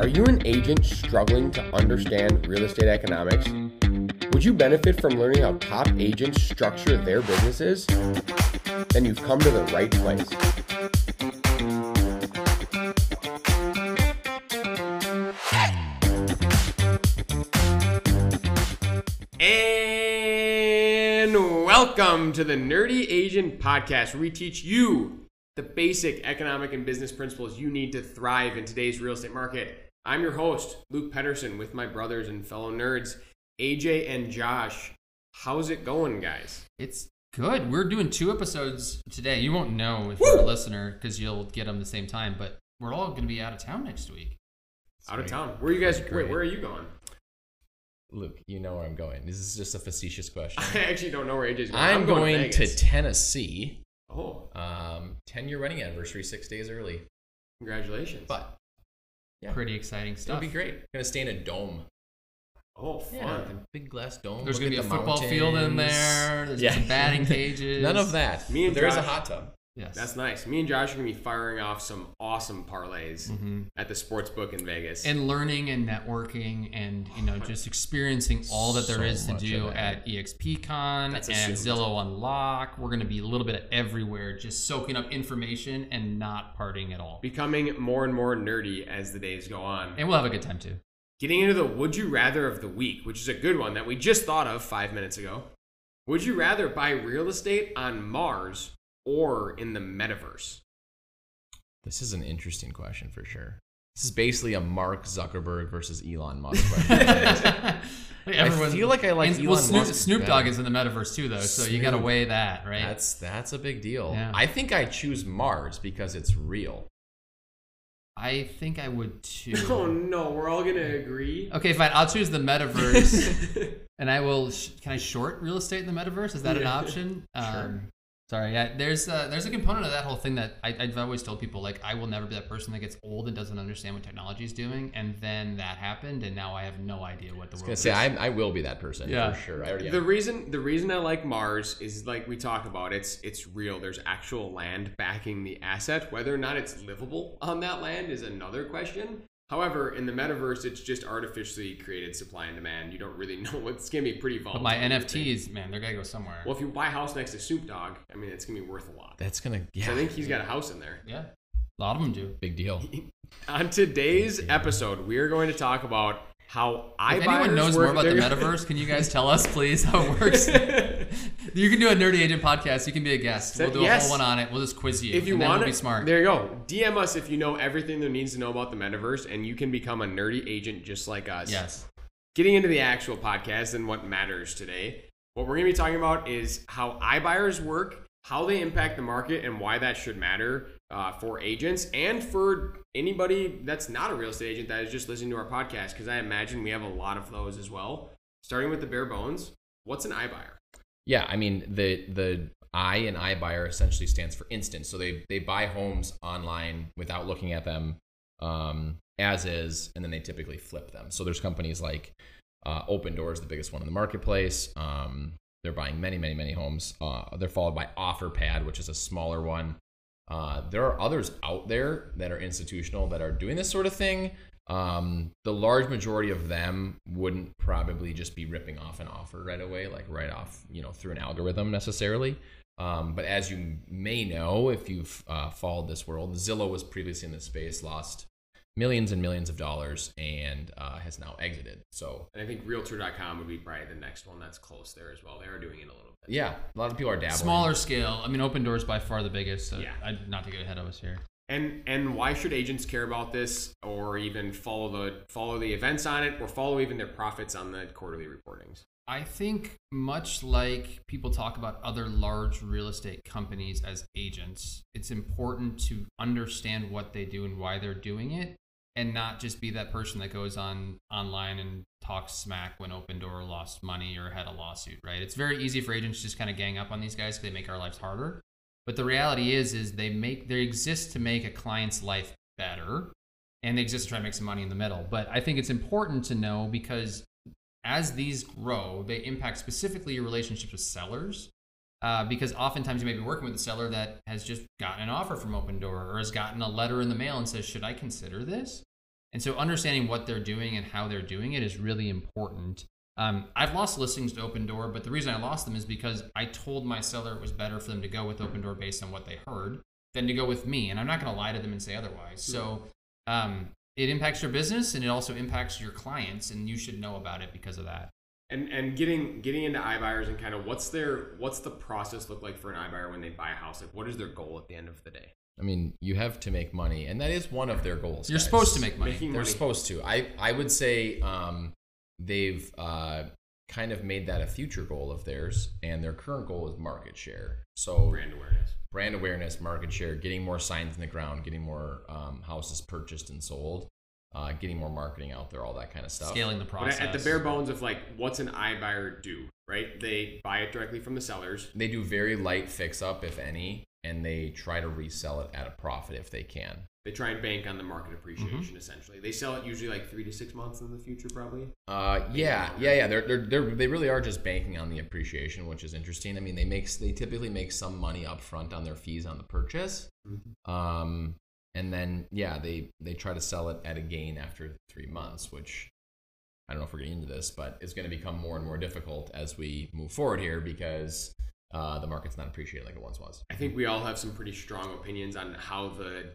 Are you an agent struggling to understand real estate economics? Would you benefit from learning how top agents structure their businesses? Then you've come to the right place. And welcome to the Nerdy Agent Podcast, where we teach you the basic economic and business principles you need to thrive in today's real estate market. I'm your host, Luke Pettersen, with my brothers and fellow nerds, AJ and Josh. How's it going, guys? It's good. We're doing two episodes today. You won't know if you're a listener because you'll get them the same time, but we're all going to be out of town next week. Out of town. Where are you guys? Wait, where are you going? Luke, you know where I'm going. This is just a facetious question. I actually don't know where AJ's going. I'm going, to, Vegas. Tennessee. oh, Um, 10 year wedding anniversary, six days early. congratulations! But Yeah. Pretty exciting stuff. it'll be great. Gonna stay in a dome. oh, fun. Yeah, a big glass dome. There's look going to be at a the football field in there. There's Yeah. some batting cages. None of that. Me and there is a hot tub. Yes. That's nice. Me and Josh are gonna be firing off some awesome parlays Mhm. at the sports book in Vegas. And learning and networking and you know just experiencing all that there So is to do at EXPCon and. Zillow Unlock. We're going to be a little bit everywhere, just soaking up information and not partying at all. becoming more and more nerdy as the days go on. And we'll have a good time too. Getting into the would you rather of the week, which is a good one that we just thought of five minutes ago. Would you rather buy real estate on Mars or in the metaverse? This is an interesting question for sure. This is basically a Mark Zuckerberg versus Elon Musk question. Everyone- feel like I like and, well, Elon Snoop, Musk Snoop Dogg is in the metaverse too, though, so you got to weigh that, right? That's that's a big deal. Yeah. I think I choose Mars because it's real. I think I would too. Oh no, we're all gonna agree. Okay, fine. I'll choose the metaverse, and I will. Sh- can I short real estate in the metaverse? Is that an option? Sure. Um, sorry, yeah. There's a, there's a component of that whole thing that I, I've always told people like I will never be that person that gets old and doesn't understand what technology is doing, and then that happened, and now I have no idea what the I world was is. gonna say I, I will be that person Yeah. for sure. I already The am. reason the reason I like Mars is like we talk about it's it's real. There's actual land backing the asset. Whether or not it's livable on that land is another question. However, in the metaverse, it's just artificially created supply and demand. You don't really know what's gonna be pretty volatile. but my I think. NFTs, man, they're gonna go somewhere. Well, if you buy a house next to Snoop Dogg, I mean, it's gonna be worth a lot. That's gonna yeah. So I think he's got a house in there. yeah, a lot of them do. big deal. On today's episode, we are going to talk about how I If anyone knows more about the metaverse, can you guys tell us, please, how it works? you can do a nerdy agent podcast. You can be a guest. We'll do a whole one on it. We'll just quiz you. if you want we'll to be smart. there you go. DM us if you know everything there needs to know about the metaverse, and you can become a nerdy agent just like us. Yes. Getting into the actual podcast and what matters today, what we're going to be talking about is how iBuyers work, how they impact the market, and why that should matter uh, for agents and for anybody that's not a real estate agent that is just listening to our podcast. Because I imagine we have a lot of those as well. Starting with the bare bones, what's an iBuyer? Yeah, I mean the the I in iBuyer essentially stands for instant. So they they buy homes online without looking at them um, as is, and then they typically flip them. So there's companies like uh, Open Doors, the biggest one in the marketplace. Um, they're buying many, many, many homes. Uh, they're followed by OfferPad, which is a smaller one. Uh, there are others out there that are institutional that are doing this sort of thing. Um, the large majority of them wouldn't probably just be ripping off an offer right away, like right off, you know, through an algorithm necessarily. Um, but as you may know, if you've uh, followed this world, Zillow was previously in this space, lost millions and millions of dollars, and uh, has now exited. So And I think Realtor.com would be probably the next one that's close there as well. They are doing it a little bit. yeah, a lot of people are dabbling. Smaller scale. I mean, Open Doors by far the biggest. So Yeah. I, not to get ahead of us here. And and why should agents care about this, or even follow the follow the events on it, or follow even their profits on the quarterly reportings? I think much like people talk about other large real estate companies as agents, it's important to understand what they do and why they're doing it and not just be that person that goes on online and talks smack when Open Door lost money or had a lawsuit, right? It's very easy for agents to just kind of gang up on these guys because they make our lives harder. But the reality is, is they make they exist to make a client's life better, and they exist to try to make some money in the middle. But I think it's important to know because as these grow, they impact specifically your relationships with sellers. Uh, because oftentimes you may be working with a seller that has just gotten an offer from Open Door or has gotten a letter in the mail and says, "Should I consider this?" And so understanding what they're doing and how they're doing it is really important. Um, I've lost listings to Open Door, but the reason I lost them is because I told my seller it was better for them to go with Open Door based on what they heard than to go with me. And I'm not going to lie to them and say otherwise. So um, it impacts your business and it also impacts your clients, and you should know about it because of that. And and getting getting into iBuyers and kind of what's their what's the process look like for an iBuyer when they buy a house? Like what is their goal at the end of the day? I mean, you have to make money, and that is one of their goals. You're guys. supposed to make money. Making They're money. supposed to. I I would say um, they've uh, kind of made that a future goal of theirs, and their current goal is market share. So brand awareness. brand awareness, market share, getting more signs in the ground, getting more um, houses purchased and sold, uh, getting more marketing out there, all that kind of stuff. Scaling the But process. at the bare bones of like what's an iBuyer do, right? They buy it directly from the sellers. They do very light fix up, if any, and they try to resell it at a profit if they can. They try and bank on the market appreciation Mm-hmm. essentially. They sell it usually like three to six months in the future, probably. Uh, yeah, yeah, yeah. They're, they're, they're, they really are just banking on the appreciation, which is interesting. I mean, they make they typically make some money up front on their fees on the purchase, um, and then yeah, they they try to sell it at a gain after three months, which I don't know if we're getting into this, but it's going to become more and more difficult as we move forward here because uh, the market's not appreciated like it once was. I think we all have some pretty strong opinions on how the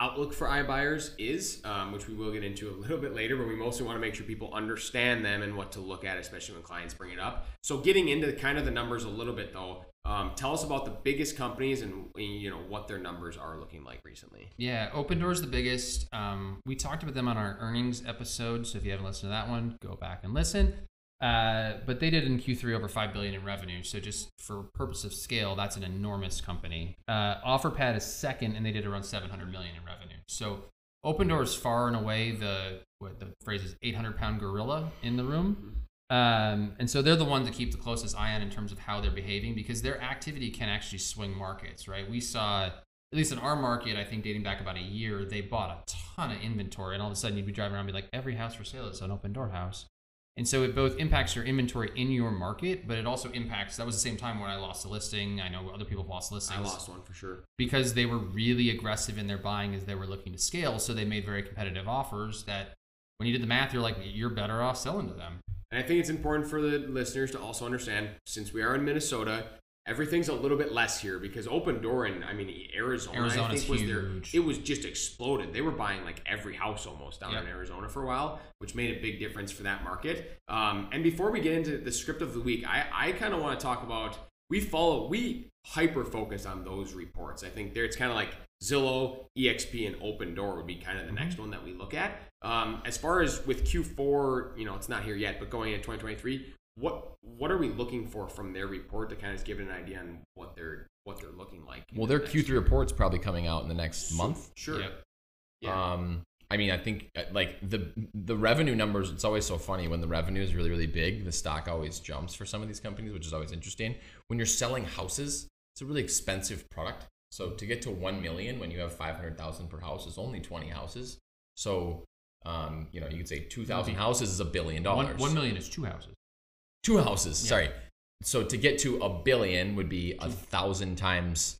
outlook for iBuyers is, um, which we will get into a little bit later, but we mostly want to make sure people understand them and what to look at, especially when clients bring it up. So getting into kind of the numbers a little bit though, um, tell us about the biggest companies and you know what their numbers are looking like recently. Yeah, Open Door's the biggest. Um, we talked about them on our earnings episode, so if you haven't listened to that one, go back and listen. Uh, but they did in Q3 over five billion in revenue. So just for purpose of scale, that's an enormous company. Uh, OfferPad is second, and they did around 700 million in revenue. So Open Door is far and away the what the phrase is 800 pound gorilla in the room. Um, and so they're the ones to keep the closest eye on in terms of how they're behaving because their activity can actually swing markets, right? We saw, at least in our market, I think dating back about a year, they bought a ton of inventory, and all of a sudden you'd be driving around and be like, every house for sale is an open door house. And so it both impacts your inventory in your market, but it also impacts. That was the same time when I lost a listing. I know other people have lost listings I lost one for sure. because they were really aggressive in their buying as they were looking to scale. So they made very competitive offers that when you did the math, you're like, you're better off selling to them. And I think it's important for the listeners to also understand, since we are in Minnesota, everything's a little bit less here because Open Door in, I mean, Arizona, I think was there. huge. It was just exploded. They were buying like every house almost down Yep. in Arizona for a while, which made a big difference for that market. Um, and before we get into the script of the week, I, I kind of want to talk about we follow we hyper focus on those reports. I think there it's kind of like Zillow, EXP, and Open Door would be kind of the next one that we look at. Um, as far as with Q4, you know, it's not here yet, but going into 2023, what what are we looking for from their report to kind of give it an idea on what they're what they're looking like? Well, their the Q3 year? report's probably coming out in the next month. Sure. Yep. Yeah. Um, I mean, I think uh, like the the revenue numbers. It's always so funny when the revenue is really really big. The stock always jumps for some of these companies, which is always interesting. When you're selling houses, it's a really expensive product. So to get to one million when you have five hundred thousand per house is only twenty houses. So um, you know you could say two thousand houses is a billion dollars. one million is two houses. Two houses. Yeah. Sorry. So to get to a billion would be a thousand times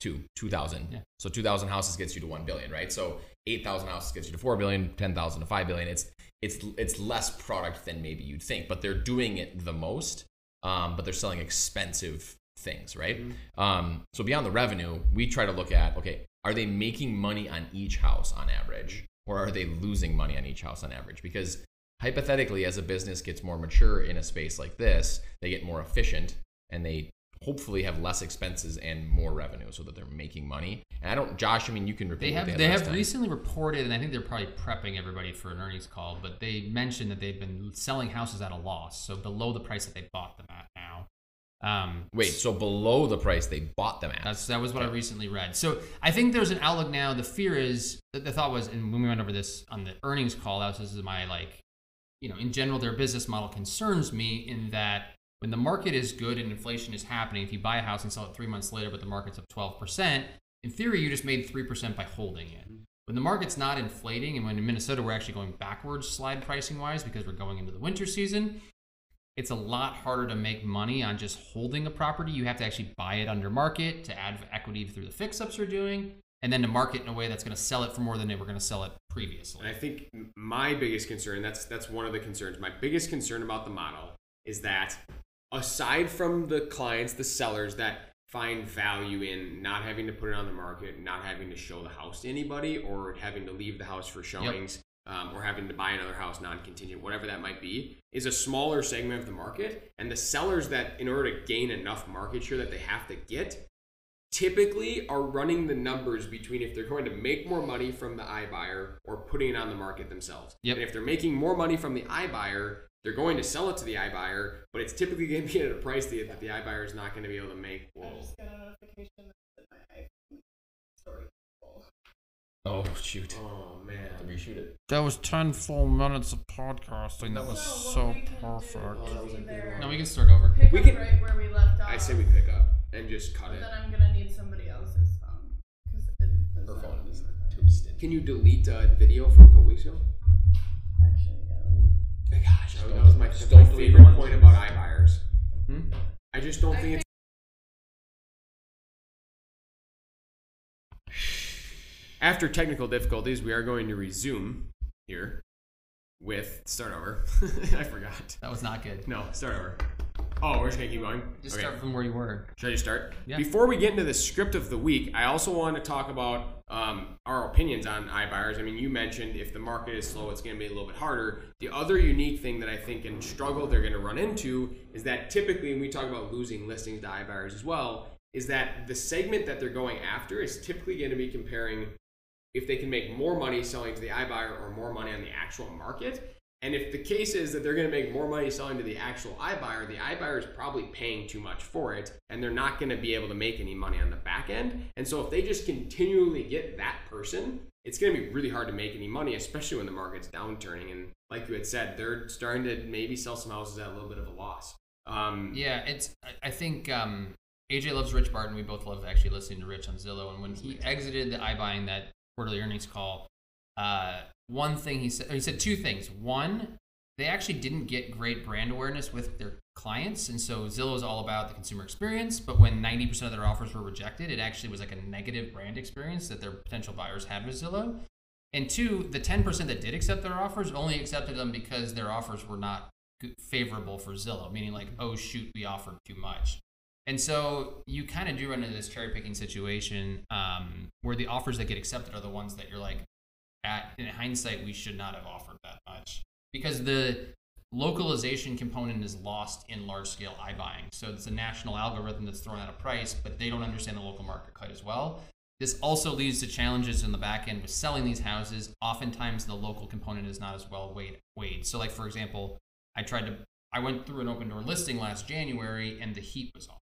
two, two thousand. Yeah. So two thousand houses gets you to one billion, right? So eight thousand houses gets you to four billion, ten thousand to five billion. It's it's it's less product than maybe you'd think, but they're doing it the most. Um, but they're selling expensive things, right? Um, so beyond the revenue, we try to look at okay, are they making money on each house on average, or are they losing money on each house on average? Because hypothetically, as a business gets more mature in a space like this, they get more efficient and they hopefully have less expenses and more revenue so that they're making money. And I don't, Josh, I mean, you can repeat They have they, they have time. recently reported, and I think they're probably prepping everybody for an earnings call. But they mentioned that they've been selling houses at a loss, so below the price that they bought them at now. Um, Wait, so below the price they bought them at. That's that was what I recently read. So I think there's an outlook now. The fear is the, the thought was, and when we went over this on the earnings call, that was this is my like, you know, in general, their business model concerns me in that when the market is good and inflation is happening, if you buy a house and sell it three months later, but the market's up 12%, in theory, you just made 3% by holding it. Mm-hmm. When the market's not inflating, and when in Minnesota we're actually going backwards slide pricing wise because we're going into the winter season, it's a lot harder to make money on just holding a property. You have to actually buy it under market to add equity through the fix ups you're doing. And then to market in a way that's going to sell it for more than they were going to sell it previously. And I think my biggest concern, that's that's one of the concerns. My biggest concern about the model is that aside from the clients, the sellers that find value in not having to put it on the market, not having to show the house to anybody, or having to leave the house for showings, um, or having to buy another house non-contingent, whatever that might be, is a smaller segment of the market. And the sellers that, in order to gain enough market share that they have to get, typically are running the numbers between if they're going to make more money from the iBuyer or putting it on the market themselves. Yep. And if they're making more money from the iBuyer, they're going to sell it to the iBuyer, but it's typically going to be at a price that that the iBuyer is not going to be able to make. I just got a notification that my iPhone story. Oh shoot. oh man. Reshoot it. That was 10 full minutes of podcasting. That was So so what we can do perfect. is either No, we can start over. pick We up can- right where we left off. I say we pick up and just cut But it. then I'm gonna need somebody else's phone. 'cause it does Her not phone is work. toasted. Can you delete a video from a couple weeks ago? Actually, yeah. Let me. Gosh, that was my, just my don't delete favorite one. point about iBuyers. Hmm? I just don't I think it's. After technical difficulties, we are going to resume here with start over. I forgot. That was not good. No, start over. Oh, we're just gonna keep going. Just Okay. start from where you were. Should I just start? Yeah. Before we get into the script of the week, I also want to talk about um, our opinions on iBuyers. I mean, you mentioned if the market is slow, it's going to be a little bit harder. The other unique thing that I think and struggle they're going to run into is that typically, when we talk about losing listings to iBuyers as well, is that the segment that they're going after is typically going to be comparing if they can make more money selling to the iBuyer or more money on the actual market. And if the case is that they're going to make more money selling to the actual iBuyer, the iBuyer is probably paying too much for it, and they're not going to be able to make any money on the back end. And so if they just continually get that person, it's going to be really hard to make any money, especially when the market's downturning. And like you had said, they're starting to maybe sell some houses at a little bit of a loss. Um, Yeah, it's. I- think um, AJ loves Rich Barton. We both love actually listening to Rich on Zillow. And when he exited the iBuying that quarterly earnings call, uh, one thing he said, he said two things. One, they actually didn't get great brand awareness with their clients, and so Zillow is all about the consumer experience. But when 90% of their offers were rejected, it actually was like a negative brand experience that their potential buyers had with Zillow. And two, the 10% that did accept their offers only accepted them because their offers were not favorable for Zillow, meaning like, oh shoot, we offered too much. And so you kind of do run into this cherry picking situation um, where the offers that get accepted are the ones that you're like, at in hindsight, we should not have offered that much because the localization component is lost in large scale iBuying. So it's a national algorithm that's thrown out a price, but they don't understand the local market quite as well. This also leads to challenges in the back end with selling these houses. Oftentimes, the local component is not as well weighed. weighed. So, like for example, I tried to, I went through an open door listing last January, and the heat was off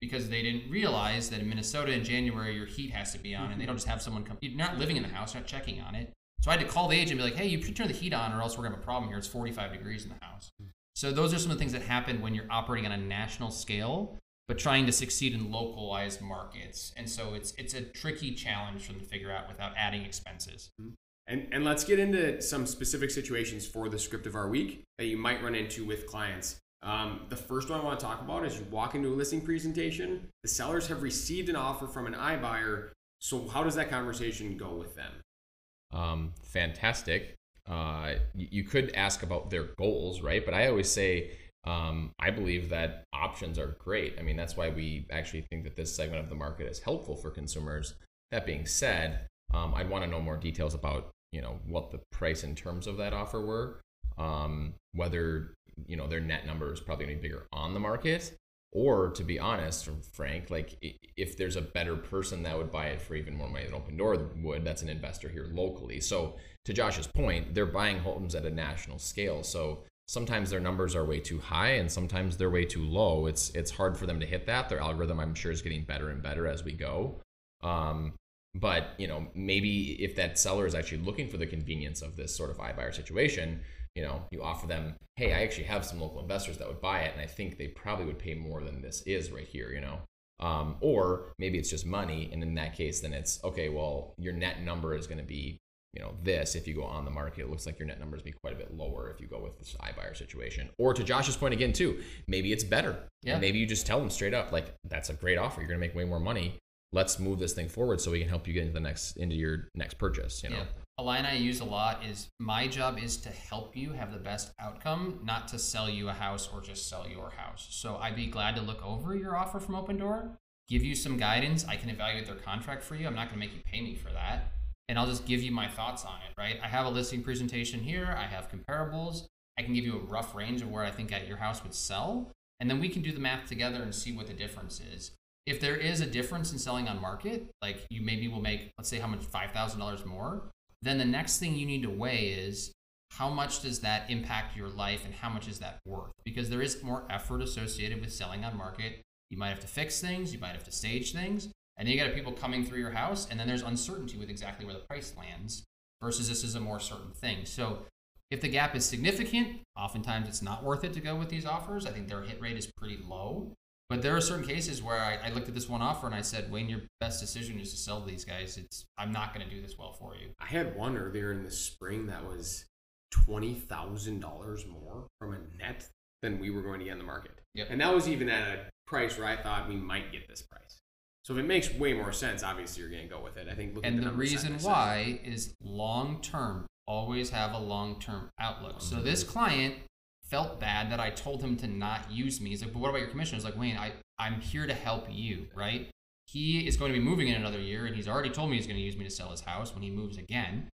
because they didn't realize that in Minnesota in January your heat has to be on, and they don't just have someone come. You're not living in the house, you're not checking on it. So I had to call the agent and be like, "Hey, you should turn the heat on, or else we're gonna have a problem here. It's 45 degrees in the house." So those are some of the things that happen when you're operating on a national scale, but trying to succeed in localized markets. And so it's it's a tricky challenge for them to figure out without adding expenses. Mm-hmm. And, and let's get into some specific situations for the script of our week that you might run into with clients. Um, the first one I want to talk about is you walk into a listing presentation. The sellers have received an offer from an iBuyer. So how does that conversation go with them? um, fantastic. Uh, you, could ask about their goals, right? But I always say, um, I believe that options are great. I mean, that's why we actually think that this segment of the market is helpful for consumers. That being said, um, I'd want to know more details about, you know, what the price and terms of that offer were, um, whether, you know, their net number is probably going to be bigger on the market, or to be honest, Frank, like if there's a better person that would buy it for even more money than Open Door would, that's an investor here locally. So to Josh's point, they're buying homes at a national scale. So sometimes their numbers are way too high and sometimes they're way too low. It's it's hard for them to hit that. Their algorithm, I'm sure, is getting better and better as we go. Um, but you know, maybe if that seller is actually looking for the convenience of this sort of iBuyer situation, you know, you offer them, hey, I actually have some local investors that would buy it, and I think they probably would pay more than this is right here, you know. Um, or maybe it's just money, and in that case, then it's okay. Well, your net number is going to be, you know, this. If you go on the market, it looks like your net numbers be quite a bit lower if you go with this iBuyer situation. Or to Josh's point again, too, maybe it's better. Yeah. And maybe you just tell them straight up, like, that's a great offer. You're going to make way more money. Let's move this thing forward so we can help you get into the next into your next purchase. You know. Yeah. A line I use a lot is my job is to help you have the best outcome, not to sell you a house or just sell your house. So I'd be glad to look over your offer from Open Door, give you some guidance. I can evaluate their contract for you. I'm not going to make you pay me for that. And I'll just give you my thoughts on it, right? I have a listing presentation here, I have comparables. I can give you a rough range of where I think at your house would sell. And then we can do the math together and see what the difference is. If there is a difference in selling on market, like you maybe will make, let's say, how much, $5,000 more, then the next thing you need to weigh is how much does that impact your life and how much is that worth? Because there is more effort associated with selling on market. You might have to fix things, you might have to stage things, and then you got people coming through your house, and then there's uncertainty with exactly where the price lands versus this is a more certain thing. So if the gap is significant, oftentimes it's not worth it to go with these offers. I think their hit rate is pretty low. But there are certain cases where I, I looked at this one offer and I said, Wayne, your best decision is to sell these guys. It's I'm not going to do this well for you. I had one earlier in the spring that was twenty thousand dollars more from a net than we were going to get in the market. Yep. And that was even at a price where I thought we might get this price. So if it makes way more sense, obviously you're going to go with it. I think. look at And the numbers reason why is long term. Always have a long term outlook. So mm-hmm. this client felt bad that I told him to not use me. He's like, but what about your commission? I was like, Wayne, I, I'm here to help you, right? He is going to be moving in another year, and he's already told me he's going to use me to sell his house when he moves again.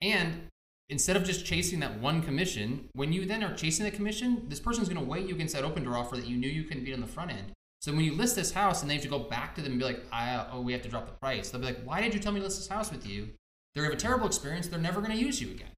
And instead of just chasing that one commission, when you then are chasing that commission, this person's going to weigh you against that open door offer that you knew you couldn't beat on the front end. So when you list this house and they have to go back to them and be like, oh, we have to drop the price, they'll be like, why did you tell me to list this house with you? They have a terrible experience. They're never going to use you again.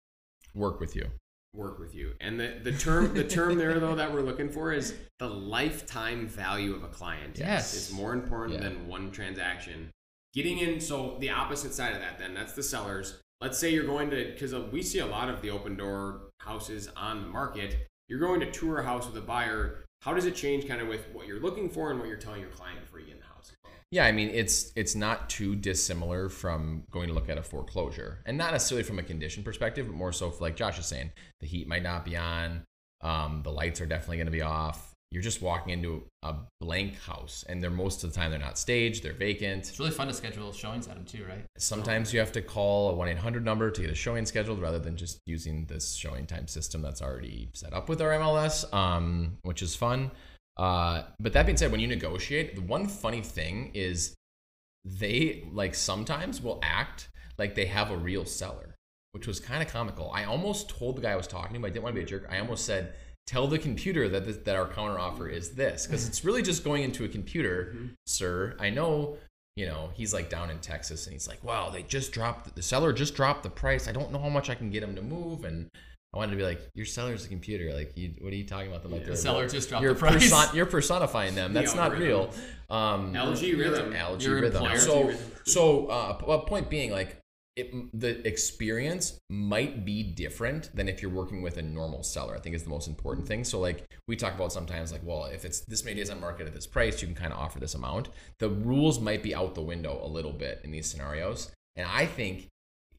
Work with you. Work with you. And the, the term the term there though that we're looking for is the lifetime value of a client. Yes. Is more important Yeah. than one transaction. Getting in so the opposite side of that then, that's the sellers. Let's say you're going to because uh, we see a lot of the open door houses on the market. You're going to tour a house with a buyer. How does it change kind of with what you're looking for and what you're telling your client before you get in the house? Yeah, I mean it's it's not too dissimilar from going to look at a foreclosure, and not necessarily from a condition perspective, but more so for like Josh is saying, the heat might not be on, um, the lights are definitely going to be off. You're just walking into a blank house, and they're most of the time they're not staged, they're vacant. It's really fun to schedule showings at them too, right? Sometimes you have to call a 1 800 number to get a showing scheduled rather than just using this showing time system that's already set up with our MLS, um, which is fun. Uh, but that being said, when you negotiate, the one funny thing is they like sometimes will act like they have a real seller, which was kind of comical. I almost told the guy I was talking to, but I didn't want to be a jerk. I almost said, "Tell the computer that this, that our counter offer is this," because it's really just going into a computer, sir. I know. You know, he's like down in Texas, and he's like, "Wow, they just dropped the seller just dropped the price. I don't know how much I can get him to move." And I wanted to be like, "Your seller's a computer. Like, you, what are you talking about? Them like Yeah. The seller just dropped you're the price. person- you're personifying them. The That's not real. Um, algorithm. LG Your rhythm. So, rhythm. so uh, point being, like, it, the experience might be different than if you're working with a normal seller. I think is the most important thing. So, like, we talk about sometimes, like, well, if it's this many days on market at this price, you can kind of offer this amount. The rules might be out the window a little bit in these scenarios, and I think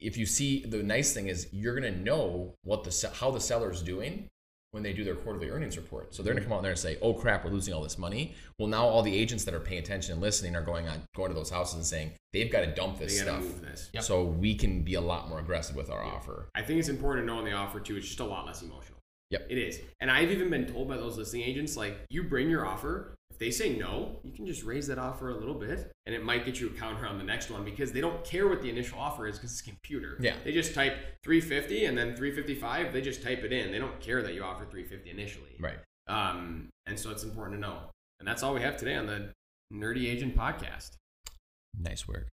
if you see the nice thing is you're gonna know what the how the seller's doing when they do their quarterly earnings report. So they're gonna come out there and say, "Oh crap, we're losing all this money." Well, now all the agents that are paying attention and listening are going on going to those houses and saying they've got to dump this stuff. this. Yep. So we can be a lot more aggressive with our offer. I think it's important to know on the offer too. It's just a lot less emotional. Yep. It is. And I've even been told by those listing agents, like, you bring your offer. They say no, you can just raise that offer a little bit, and it might get you a counter on the next one because they don't care what the initial offer is because it's a computer. Yeah. They just type 350 and then 355. They just type it in. They don't care that you offer 350 initially. Right. Um, and so it's important to know. And that's all we have today on the Nerdy Agent podcast. Nice work.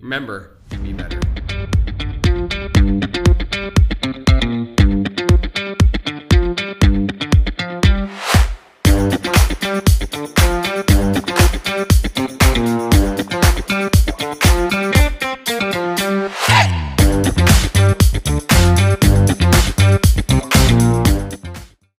Remember, to be better.